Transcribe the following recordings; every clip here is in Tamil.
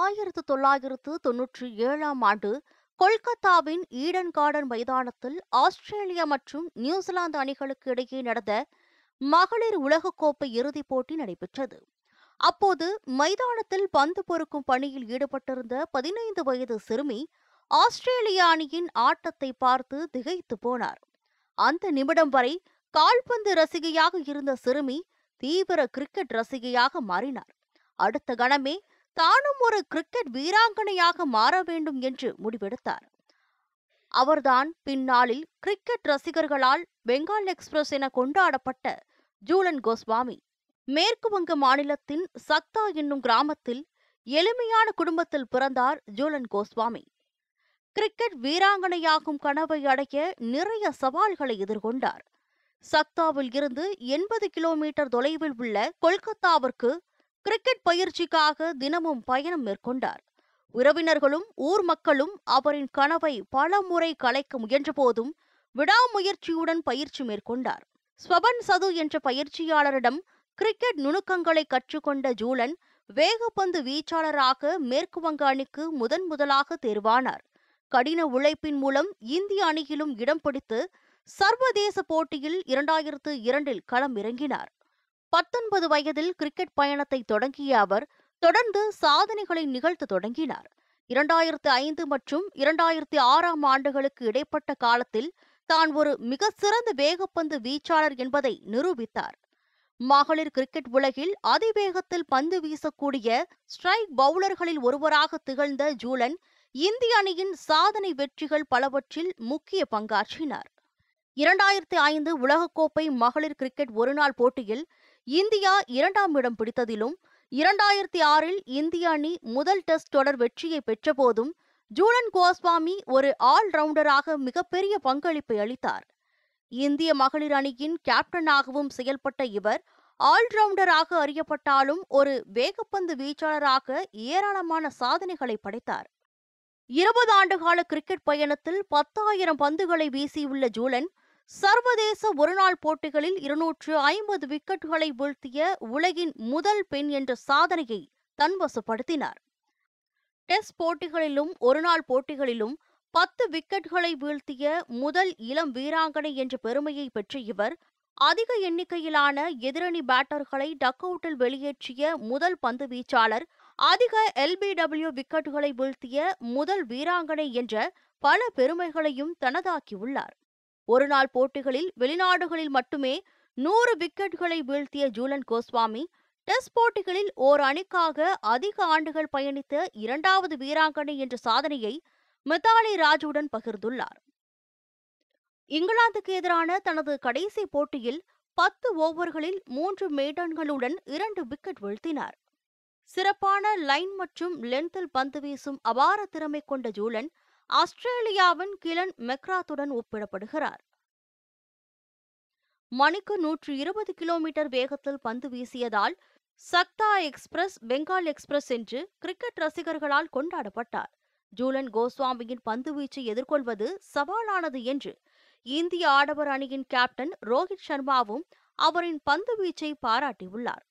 ஆயிரத்து தொள்ளாயிரத்து தொன்னூற்றி ஏழாம் ஆண்டு கொல்கத்தாவின் ஈடன் கார்டன் மைதானத்தில் ஆஸ்திரேலியா மற்றும் நியூசிலாந்து அணிகளுக்கு இடையே நடந்த மகளிர் உலகக்கோப்பை இறுதிப் போட்டி நடைபெற்றது. அப்போது மைதானத்தில் பந்து பொறுக்கும் பணியில் ஈடுபட்டிருந்த பதினைந்து வயது சிறுமி ஆஸ்திரேலிய அணியின் ஆட்டத்தை பார்த்து திகைத்து போனார். அந்த நிமிடம் வரை கால்பந்து ரசிகையாக இருந்த சிறுமி தீவிர கிரிக்கெட் ரசிகையாக மாறினார். அடுத்த கணமே தானும் ஒரு கிரிக்கெட் வீராங்கனையாக மாற வேண்டும் என்று முடிவெடுத்தார். அவர்தான் பின்னாளில் கிரிக்கெட் ரசிகர்களால் பெங்கால் எக்ஸ்பிரஸ் என கொண்டாடப்பட்ட ஜூலன் கோஸ்வாமி. மேற்கு வங்க மாநிலத்தின் சக்தா என்னும் கிராமத்தில் எளிமையான குடும்பத்தில் பிறந்தார் ஜூலன் கோஸ்வாமி. கிரிக்கெட் வீராங்கனையாகும் கனவை அடைய நிறைய சவால்களை எதிர்கொண்டார். சக்தாவில் இருந்து எண்பது கிலோமீட்டர் தொலைவில் உள்ள கொல்கத்தாவிற்கு கிரிக்கெட் பயிற்சிக்காக தினமும் பயணம் மேற்கொண்டார். உறவினர்களும் ஊர் மக்களும் அவரின் கனவை பல முறை கலைக்க முயன்றபோதும் விடாமுயற்சியுடன் பயிற்சி மேற்கொண்டார். ஸ்வபன் சது என்ற பயிற்சியாளரிடம் கிரிக்கெட் நுணுக்கங்களை கற்றுக்கொண்ட ஜூலன் வேகப்பந்து வீச்சாளராக மேற்கு வங்க அணிக்கு முதன் முதலாக தேர்வானார். கடின உழைப்பின் மூலம் இந்திய அணியிலும் இடம் பிடித்து சர்வதேச போட்டியில் இரண்டாயிரத்து இரண்டில் களம் இறங்கினார் பத்தொன்பது வயதில் கிரிக்கெட் பயணத்தை தொடங்கிய அவர் தொடர்ந்து சாதனைகளை நிகழ்த்த தொடங்கினார். இரண்டாயிரத்து ஐந்து மற்றும் இரண்டாயிரத்தி ஆறாம் ஆண்டுகளுக்கு இடைப்பட்ட காலத்தில் தான் ஒரு மிக சிறந்த வேகப்பந்து வீச்சாளர் என்பதை நிரூபித்தார். மகளிர் கிரிக்கெட் உலகில் அதிவேகத்தில் பந்து வீசக்கூடிய ஸ்ட்ரைக் பவுலர்களில் ஒருவராக திகழ்ந்த ஜூலன் இந்திய அணியின் சாதனை வெற்றிகள் பலவற்றில் முக்கிய பங்காற்றினார். இரண்டாயிரத்தி ஐந்து உலகக்கோப்பை மகளிர் கிரிக்கெட் ஒருநாள் போட்டியில் இந்தியா இரண்டாம் இடம் பிடித்ததிலும் இரண்டாயிரத்தி ஆறில் இந்திய அணி முதல் டெஸ்ட் தொடர் வெற்றியை பெற்றபோதும் ஜூலன் கோஸ்வாமி ஒரு ஆல்ரவுண்டராக மிகப்பெரிய பங்களிப்பை அளித்தார். இந்திய மகளிர் அணியின் கேப்டனாகவும் செயல்பட்ட இவர் ஆல்ரவுண்டராக அறியப்பட்டாலும் ஒரு வேகப்பந்து வீச்சாளராக ஏராளமான சாதனைகளை படைத்தார். இருபது ஆண்டுகால கிரிக்கெட் பயணத்தில் பத்தாயிரம் பந்துகளை வீசியுள்ள ஜூலன் சர்வதேச ஒருநாள் போட்டிகளில் இருநூற்று ஐம்பது விக்கெட்டுகளை வீழ்த்திய உலகின் முதல் பெண் என்ற சாதனையை தன்வசப்படுத்தினார். டெஸ்ட் போட்டிகளிலும் ஒருநாள் போட்டிகளிலும் பத்து விக்கெட்டுகளை வீழ்த்திய முதல் இளம் வீராங்கனை என்ற பெருமையை பெற்ற இவர் அதிக எண்ணிக்கையிலான எதிரணி பேட்டர்களை டக் அவுட்டில் வெளியேற்றிய முதல் பந்து வீச்சாளர் அதிக எல்பிடபிள்யூ விக்கெட்டுகளை வீழ்த்திய முதல் வீராங்கனை என்ற பல பெருமைகளையும் தனதாக்கியுள்ளார் ஒருநாள் போட்டிகளில் வெளிநாடுகளில் மட்டுமே நூறு விக்கெட்களை வீழ்த்திய ஜூலன் கோஸ்வாமி டெஸ்ட் போட்டிகளில் ஓர் அணிக்காக அதிக ஆண்டுகள் பயணித்த இரண்டாவது வீராங்கனை என்ற சாதனையை மிதாலி ராஜுடன் பகிர்ந்துள்ளார். இங்கிலாந்துக்கு எதிரான தனது கடைசி போட்டியில் பத்து ஓவர்களில் மூன்று மேடன்களுடன் இரண்டு விக்கெட் வீழ்த்தினார். சிறப்பான லைன் மற்றும் லென்த்தில் பந்து வீசும் அபார திறமை கொண்ட ஜூலன் ஆஸ்திரேலியாவின் கிலன் மெக்ராத்துடன் ஒப்பிடப்படுகிறார். மணிக்கு நூற்று இருபது கிலோமீட்டர் வேகத்தில் பந்து வீசியதால் சக்தா எக்ஸ்பிரஸ் பெங்கால் எக்ஸ்பிரஸ் என்று கிரிக்கெட் ரசிகர்களால் கொண்டாடப்பட்டார். ஜூலன் கோஸ்வாமியின் பந்துவீச்சை எதிர்கொள்வது சவாலானது என்று இந்திய ஆடவர் அணியின் கேப்டன் ரோஹித் சர்மாவும் அவரின் பந்துவீச்சை பாராட்டியுள்ளார்.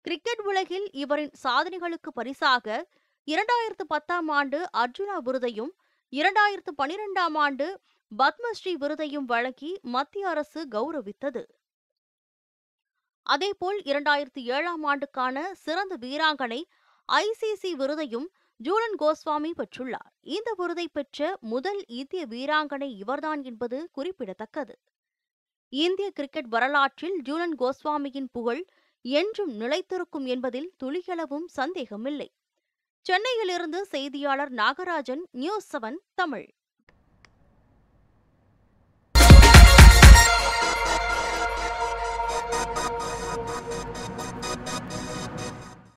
கிரிக்கெட் உலகில் இவரின் சாதனைகளுக்கு பரிசாக இரண்டாயிரத்து பத்தாம் ஆண்டு அர்ஜுனா விருதையும் இரண்டாயிரத்து பனிரெண்டாம் ஆண்டு பத்மஸ்ரீ விருதையும் வழங்கி மத்திய அரசு கௌரவித்தது. அதேபோல் இரண்டாயிரத்து ஏழாம் ஆண்டுக்கான சிறந்த வீராங்கனை ஐசிசி விருதையும் ஜூலன் கோஸ்வாமி பெற்றுள்ளார். இந்த விருதை பெற்ற முதல் இந்திய வீராங்கனை இவர்தான் என்பது குறிப்பிடத்தக்கது. இந்திய கிரிக்கெட் வரலாற்றில் ஜூலன் கோஸ்வாமியின் புகழ் என்றும் நிலைத்திருக்கும் என்பதில் துளிகளவும் சந்தேகமில்லை. சென்னையிலிருந்து செய்தியாளர் நாகராஜன் நியூஸ் செவன் தமிழ்.